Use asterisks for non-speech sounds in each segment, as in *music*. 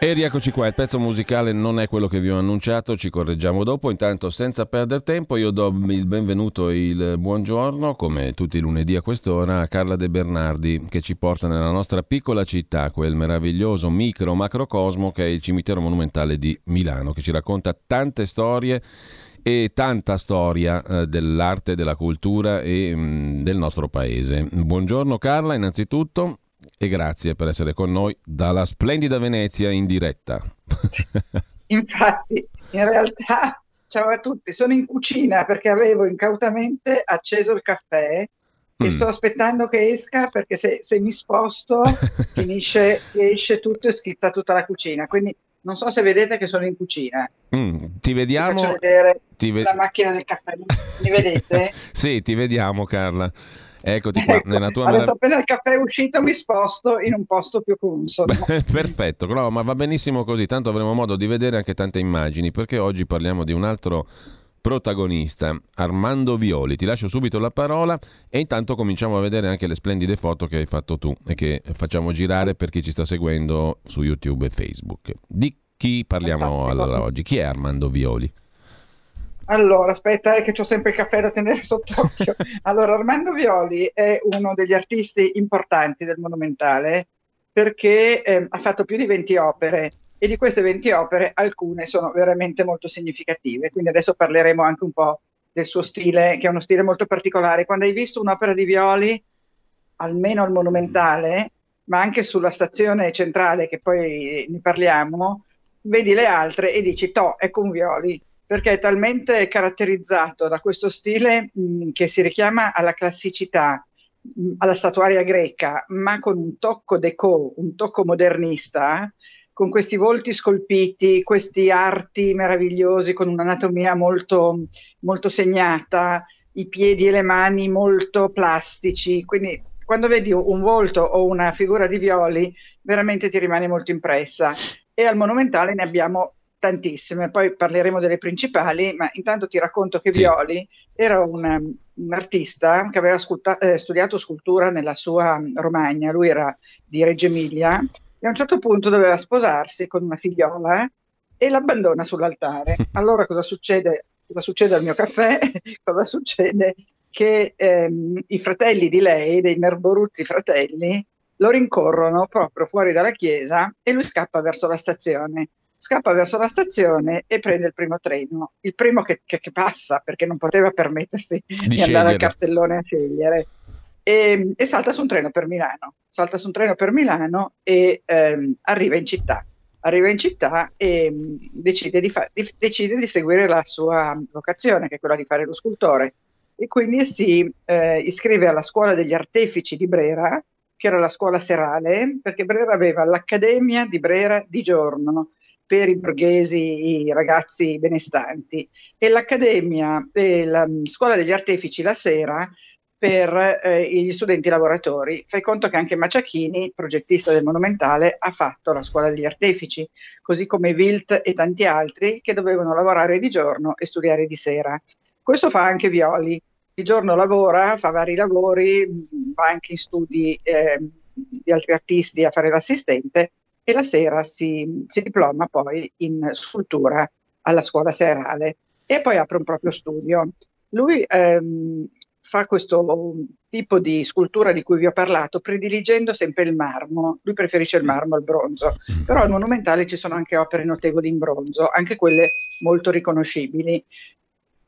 E rieccoci qua, il pezzo musicale non è quello che vi ho annunciato, ci correggiamo dopo. Intanto, senza perdere tempo, io do il benvenuto e il buongiorno, come tutti i lunedì a quest'ora, a Carla De Bernardi, che ci porta nella nostra piccola città, quel meraviglioso micro-macrocosmo che è il cimitero monumentale di Milano, che ci racconta tante storie e tanta storia eh, dell'arte, della cultura e mm, del nostro paese. Buongiorno Carla, innanzitutto e grazie per essere con noi dalla splendida Venezia in diretta. Sì, *laughs* infatti, in realtà, ciao a tutti, sono in cucina perché avevo incautamente acceso il caffè e mm. sto aspettando che esca perché se, se mi sposto *laughs* finisce, esce tutto e schizza tutta la cucina. Quindi non so se vedete che sono in cucina. Mm, ti vediamo. Ti faccio vedere ti ve- la macchina del caffè. Mi vedete? *laughs* sì, ti vediamo, Carla. Eccoti qua, ecco, nella tua adesso merav- appena il caffè è uscito mi sposto in un posto più consono. *laughs* Perfetto, no, ma va benissimo così, tanto avremo modo di vedere anche tante immagini, perché oggi parliamo di un altro protagonista, Armando Violi. Ti lascio subito la parola e intanto cominciamo a vedere anche le splendide foto che hai fatto tu e che facciamo girare per chi ci sta seguendo su YouTube e Facebook. Di chi parliamo allora oggi? Chi è Armando Violi? Allora, aspetta, è che ho sempre il caffè da tenere *laughs* sott'occhio. Allora, Armando Violi è uno degli artisti importanti del Monumentale perché eh, ha fatto più di 20 opere e di queste 20 opere alcune sono veramente molto significative. Quindi adesso parleremo anche un po' del suo stile, che è uno stile molto particolare. Quando hai visto un'opera di Violi, almeno al Monumentale, ma anche sulla stazione centrale, che poi ne parliamo, vedi le altre e dici, to, è con Violi perché è talmente caratterizzato da questo stile mh, mm, che si richiama alla classicità, mh, mm, alla statuaria greca, ma con un tocco deco, un tocco modernista, con questi volti scolpiti, questi arti meravigliosi, con un'anatomia molto, molto segnata, i piedi e le mani molto plastici. Quindi quando vedi un volto o una figura di Violi, veramente ti rimane molto impressa. E al Monumentale ne abbiamo tantissime, poi parleremo delle principali, ma intanto ti racconto che sì. Violi era un, un, artista che aveva sculta- eh, studiato scultura nella sua Romagna, lui era di Reggio Emilia e a un certo punto doveva sposarsi con una figliola e l'abbandona sull'altare. *laughs* Allora cosa succede? Cosa succede al mio caffè? *laughs* cosa succede? Che ehm, i fratelli di lei, dei nerboruzzi fratelli, lo rincorrono proprio fuori dalla chiesa e lui scappa verso la stazione scappa verso la stazione e prende il primo treno, il primo che, che, che passa perché non poteva permettersi di, di andare al cartellone a scegliere. E, e, salta su un treno per Milano, salta su un treno per Milano e ehm, arriva in città. Arriva in città e mh, decide, di fa- di, decide di seguire la sua vocazione, che è quella di fare lo scultore. E quindi si eh, iscrive alla scuola degli artefici di Brera, che era la scuola serale, perché Brera aveva l'Accademia di Brera di giorno per i borghesi, i ragazzi benestanti, e l'Accademia e la mm, Scuola degli Artefici la sera per eh, gli studenti lavoratori. Fai conto che anche Maciachini, progettista del Monumentale, ha fatto la Scuola degli Artefici, così come Wilt e tanti altri che dovevano lavorare di giorno e studiare di sera. Questo fa anche Violi. Di giorno lavora, fa vari lavori, mm, va anche in studi eh, di altri artisti a fare l'assistente e la sera si, si diploma poi in scultura alla scuola serale e poi apre un proprio studio. Lui ehm, fa questo tipo di scultura di cui vi ho parlato, prediligendo sempre il marmo. Lui preferisce il marmo al bronzo, mm. però al monumentale ci sono anche opere notevoli in bronzo, anche quelle molto riconoscibili.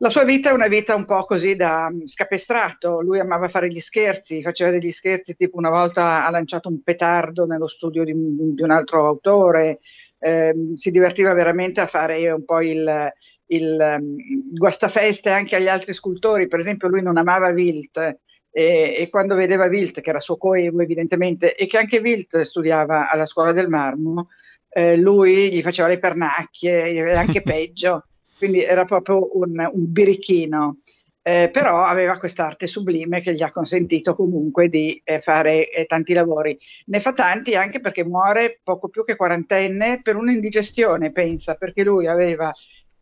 La sua vita è una vita un po' così da scapestrato, lui amava fare gli scherzi, faceva degli scherzi, tipo una volta ha lanciato un petardo nello studio di, di un altro autore, eh, si divertiva veramente a fare un po' il, il um, guastafeste anche agli altri scultori, per esempio lui non amava Wilt e, e, quando vedeva Wilt, che era suo coevo evidentemente, e che anche Wilt studiava alla scuola del marmo, eh, lui gli faceva le pernacchie, anche *laughs* peggio quindi era proprio un, un birichino. eh, però aveva quest'arte sublime che gli ha consentito comunque di eh, fare eh, tanti lavori. Ne fa tanti anche perché muore poco più che quarantenne per un'indigestione, pensa, perché lui aveva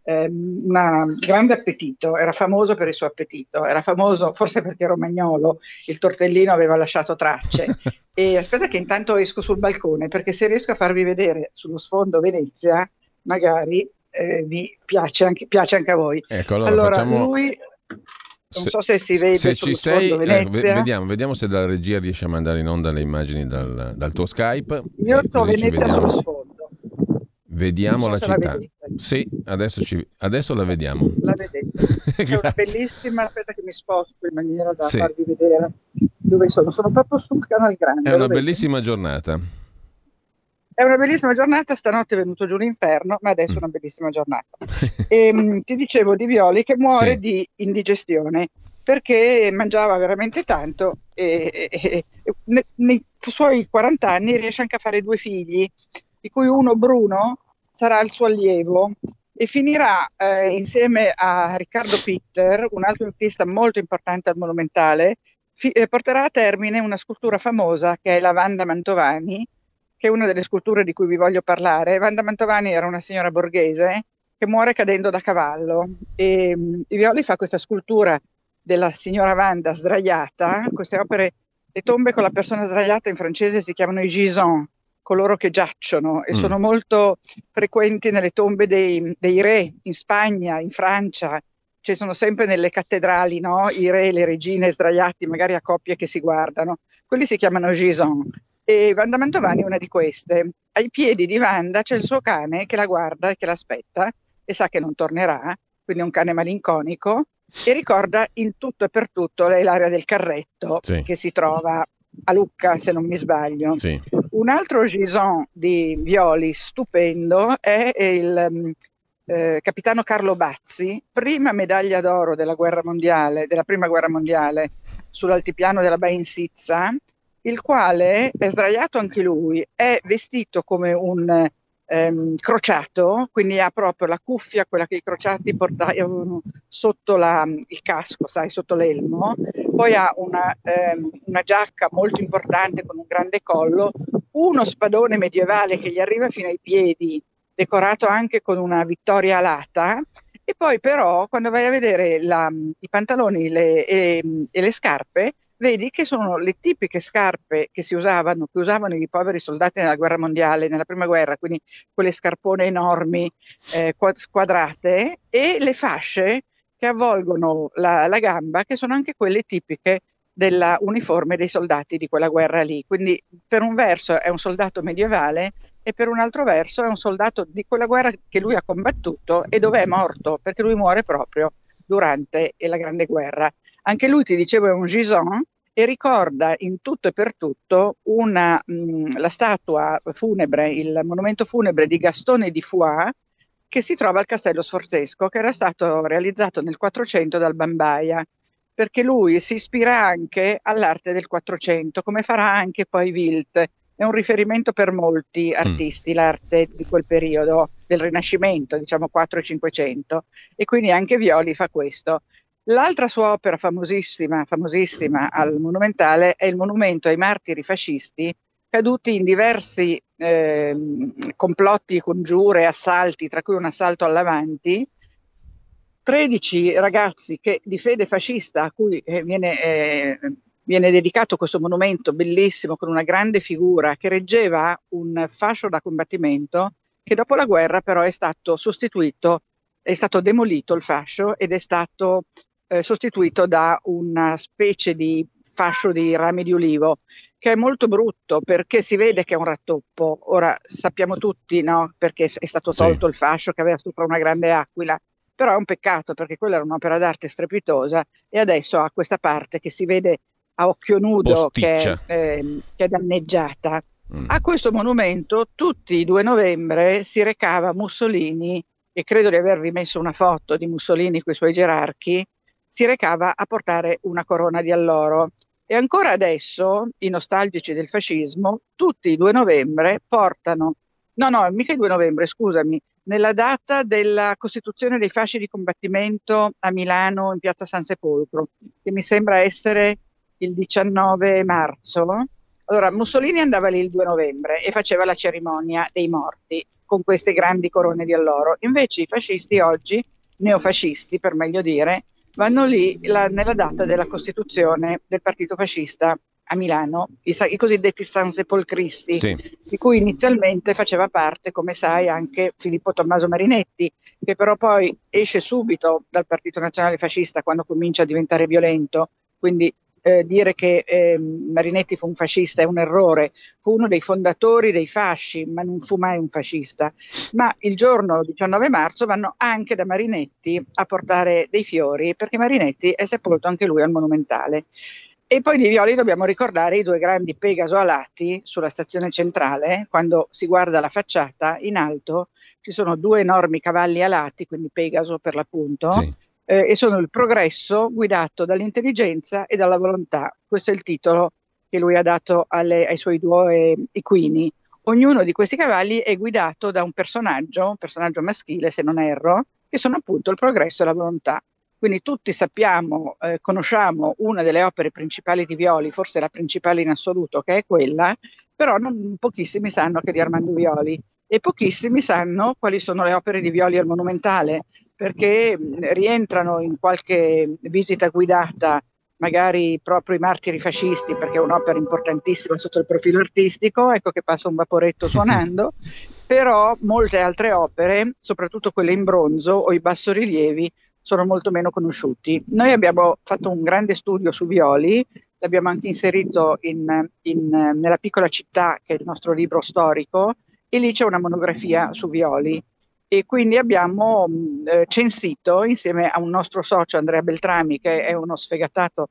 ehm, un grande appetito, era famoso per il suo appetito, era famoso forse perché romagnolo, il tortellino aveva lasciato tracce. *laughs* e aspetta che intanto esco sul balcone perché se riesco a farvi vedere sullo sfondo Venezia, magari eh, vi piace anche, piace anche, a voi. Ecco, allora, allora facciamo... lui non se, so se si vede se ci sei, eh, vediamo, vediamo, se dalla regia riesce a mandare in onda le immagini dal, dal tuo Skype. Io ho Venezia sullo sfondo. Vediamo so la città. La sì, adesso, ci, adesso, la vediamo. La vedete. *laughs* È una bellissima, aspetta che mi sposto in maniera da sì. farvi vedere dove sono. Sono proprio sul Canal Grande. È una bellissima giornata. È una bellissima giornata, stanotte è venuto giù l'inferno, ma adesso è una bellissima giornata. E, *laughs* ehm, ti dicevo di Violi che muore sì. di indigestione perché mangiava veramente tanto e, e, e, nei suoi 40 anni riesce anche a fare due figli, di cui uno Bruno sarà il suo allievo e finirà eh, insieme a Riccardo Pitter, un altro artista molto importante al Monumentale, fi- eh, porterà a termine una scultura famosa che è la Vanda Mantovani, che è una delle sculture di cui vi voglio parlare. Vanda Mantovani era una signora borghese che muore cadendo da cavallo e um, Violi fa questa scultura della signora Vanda sdraiata, queste opere, le tombe con la persona sdraiata in francese si chiamano i gisons, coloro che giacciono e mm. sono molto frequenti nelle tombe dei, dei, re in Spagna, in Francia, ci sono sempre nelle cattedrali no? i re e le regine sdraiati magari a coppie che si guardano, quelli si chiamano gisons e Vanda Mantovani è una di queste. Ai piedi di Vanda c'è il suo cane che la guarda e che l'aspetta e sa che non tornerà, quindi è un cane malinconico, e ricorda in tutto e per tutto l'area del carretto sì. che si trova a Lucca, se non mi sbaglio. Sì. Un altro Gison di Violi stupendo è il eh, capitano Carlo Bazzi, prima medaglia d'oro della guerra mondiale, della prima guerra mondiale sull'altipiano della Baia in Sizza, il quale è sdraiato anche lui, è vestito come un ehm, crociato, quindi ha proprio la cuffia, quella che i crociati portavano sotto la, il casco, sai, sotto l'elmo, poi ha una, ehm, una giacca molto importante con un grande collo, uno spadone medievale che gli arriva fino ai piedi, decorato anche con una vittoria alata, e poi però quando vai a vedere la, i pantaloni le, e, e le scarpe, vedi che sono le tipiche scarpe che si usavano, che usavano i poveri soldati nella guerra mondiale, nella prima guerra, quindi quelle scarpone enormi, eh, squadrate, e le fasce che avvolgono la, la, gamba, che sono anche quelle tipiche della uniforme dei soldati di quella guerra lì. Quindi per un verso è un soldato medievale e per un altro verso è un soldato di quella guerra che lui ha combattuto e dove è morto, perché lui muore proprio durante la Grande Guerra. Anche lui, ti dicevo, è un Gison e ricorda in tutto e per tutto una, mh, la statua funebre, il monumento funebre di Gastone di Foix, che si trova al Castello Sforzesco, che era stato realizzato nel 400 dal Bambaia, perché lui si ispira anche all'arte del 400, come farà anche poi Wilt. È un riferimento per molti mm. artisti, mm. l'arte di quel periodo del Rinascimento, diciamo 400-500, e quindi anche Violi fa questo. L'altra sua opera famosissima, famosissima al Monumentale è il monumento ai martiri fascisti caduti in diversi eh, complotti, congiure, assalti, tra cui un assalto all'avanti. 13 ragazzi che, di fede fascista a cui eh, viene, eh, viene dedicato questo monumento bellissimo con una grande figura che reggeva un fascio da combattimento che dopo la guerra però è stato sostituito, è stato demolito il fascio ed è stato eh, sostituito da una specie di fascio di rami di ulivo che è molto brutto perché si vede che è un rattoppo. Ora sappiamo tutti no? perché è stato tolto sì. il fascio che aveva sopra una grande aquila, però è un peccato perché quella era un'opera d'arte strepitosa e adesso ha questa parte che si vede a occhio nudo che è, eh, che è, danneggiata. Mm. A questo monumento tutti i 2 novembre si recava Mussolini e credo di avervi messo una foto di Mussolini con i suoi gerarchi si recava a portare una corona di alloro. E ancora adesso i nostalgici del fascismo, tutti i 2 novembre portano, no, no, mica il 2 novembre, scusami, nella data della costituzione dei fasci di combattimento a Milano in piazza San Sepolcro, che mi sembra essere il 19 marzo. Allora, Mussolini andava lì il 2 novembre e faceva la cerimonia dei morti con queste grandi corone di alloro. Invece i fascisti oggi, neofascisti per meglio dire, vanno lì la, nella data della costituzione del partito fascista a Milano, i, i cosiddetti San Sepolcristi, sì. di cui inizialmente faceva parte, come sai, anche Filippo Tommaso Marinetti, che però poi esce subito dal Partito Nazionale Fascista quando comincia a diventare violento, quindi eh, dire che eh, Marinetti fu un fascista è un errore, fu uno dei fondatori dei fasci, ma non fu mai un fascista. Ma il giorno 19 marzo vanno anche da Marinetti a portare dei fiori, perché Marinetti è sepolto anche lui al Monumentale. E poi di Violi dobbiamo ricordare i due grandi Pegaso alati sulla stazione centrale, quando si guarda la facciata, in alto ci sono due enormi cavalli alati, quindi Pegaso per l'appunto, sì. Eh, e sono il progresso guidato dall'intelligenza e dalla volontà. Questo è il titolo che lui ha dato alle, ai suoi due equini. Ognuno di questi cavalli è guidato da un personaggio, un personaggio maschile se non erro, che sono appunto il progresso e la volontà. Quindi tutti sappiamo, eh, conosciamo una delle opere principali di Violi, forse la principale in assoluto, che è quella, però non, pochissimi sanno che è di Armando Violi e pochissimi sanno quali sono le opere di Violi al Monumentale, perché rientrano in qualche visita guidata magari proprio i martiri fascisti, perché è un'opera importantissima sotto il profilo artistico, ecco che passa un vaporetto *laughs* suonando, però molte altre opere, soprattutto quelle in bronzo o i bassorilievi, sono molto meno conosciuti. Noi abbiamo fatto un grande studio su Violi, l'abbiamo anche inserito in, in, nella piccola città, che è il nostro libro storico, e lì c'è una monografia su Violi. E quindi abbiamo eh, censito, insieme a un nostro socio, Andrea Beltrami, che è uno sfegatato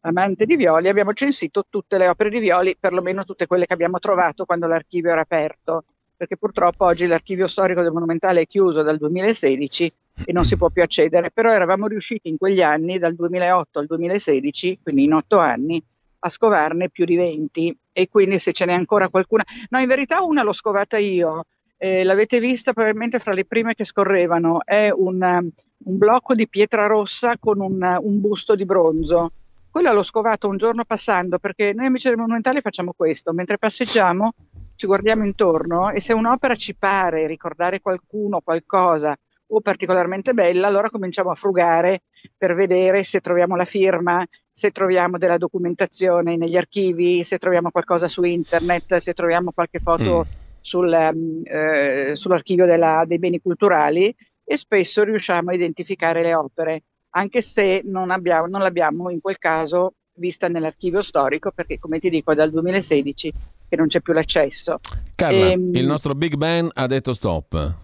amante di Violi, abbiamo censito tutte le opere di Violi, perlomeno tutte quelle che abbiamo trovato quando l'archivio era aperto, perché purtroppo oggi l'archivio storico del Monumentale è chiuso dal 2016 e non si può più accedere, però eravamo riusciti in quegli anni, dal 2008 al 2016, quindi in otto anni, a scovarne più di 20 e quindi se ce n'è ancora qualcuna, no in verità una l'ho scovata io, eh, l'avete vista probabilmente fra le prime che scorrevano, è un, un blocco di pietra rossa con un, un busto di bronzo. Quella l'ho scovato un giorno passando perché noi amici del Monumentale facciamo questo, mentre passeggiamo ci guardiamo intorno e se un'opera ci pare ricordare qualcuno, qualcosa o particolarmente bella, allora cominciamo a frugare per vedere se troviamo la firma, se troviamo della documentazione negli archivi, se troviamo qualcosa su internet, se troviamo qualche foto mm. Sul, um, eh, sull'archivio della, dei beni culturali e spesso riusciamo a identificare le opere, anche se non, abbiamo, non l'abbiamo in quel caso vista nell'archivio storico, perché come ti dico è dal 2016 che non c'è più l'accesso. Carla, e, ehm, il nostro Big Ben ha detto stop.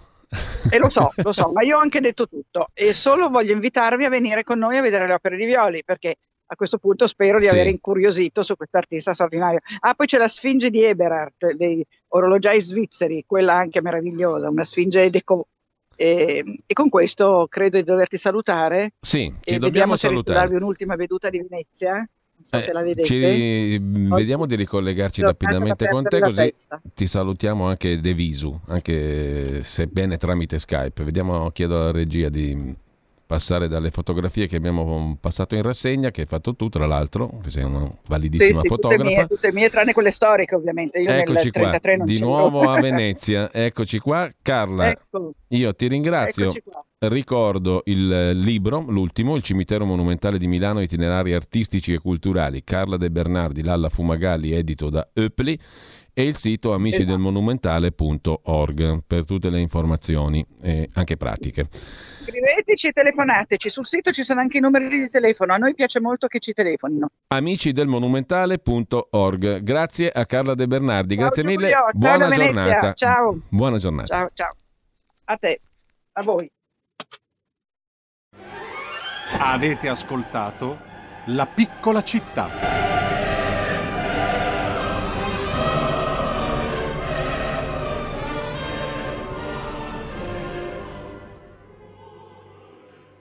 E lo so, lo so, *laughs* ma io ho anche detto tutto e solo voglio invitarvi a venire con noi a vedere le opere di Violi perché a questo punto spero di sì. aver incuriosito su questo artista straordinario. Ah, poi c'è la Sfinge di Eberhardt, dei orologiai svizzeri, quella anche meravigliosa, una Sfinge deco. E, e con questo credo di doverti salutare. Sì, ci dobbiamo salutare. darvi un'ultima veduta di Venezia so eh, se la vedete. Ci, vediamo di ricollegarci rapidamente con te, così ti salutiamo anche de visu, anche sebbene tramite Skype. Vediamo, chiedo alla regia di passare dalle fotografie che abbiamo passato in rassegna, che hai fatto tu, tra l'altro, che sei una validissima sì, sì, fotografa. Tutte mie, tutte mie, tranne quelle storiche, ovviamente. Io Eccoci nel 33 qua, di nuovo a *laughs* Venezia. Eccoci qua. Carla, ecco. io ti ringrazio. Ricordo il libro, l'ultimo, Il cimitero monumentale di Milano, itinerari artistici e culturali, Carla De Bernardi, Lalla Fumagalli, edito da Öpli e il sito amicidelmonumentale.org per tutte le informazioni, eh, anche pratiche. Scriveteci e telefonateci, sul sito ci sono anche i numeri di telefono, a noi piace molto che ci telefonino. Amicidelmonumentale.org, grazie a Carla De Bernardi, ciao, grazie Giulio. mille, ciao buona giornata. Ciao. Buona giornata. Ciao, ciao. A te, a voi. Avete ascoltato La piccola città.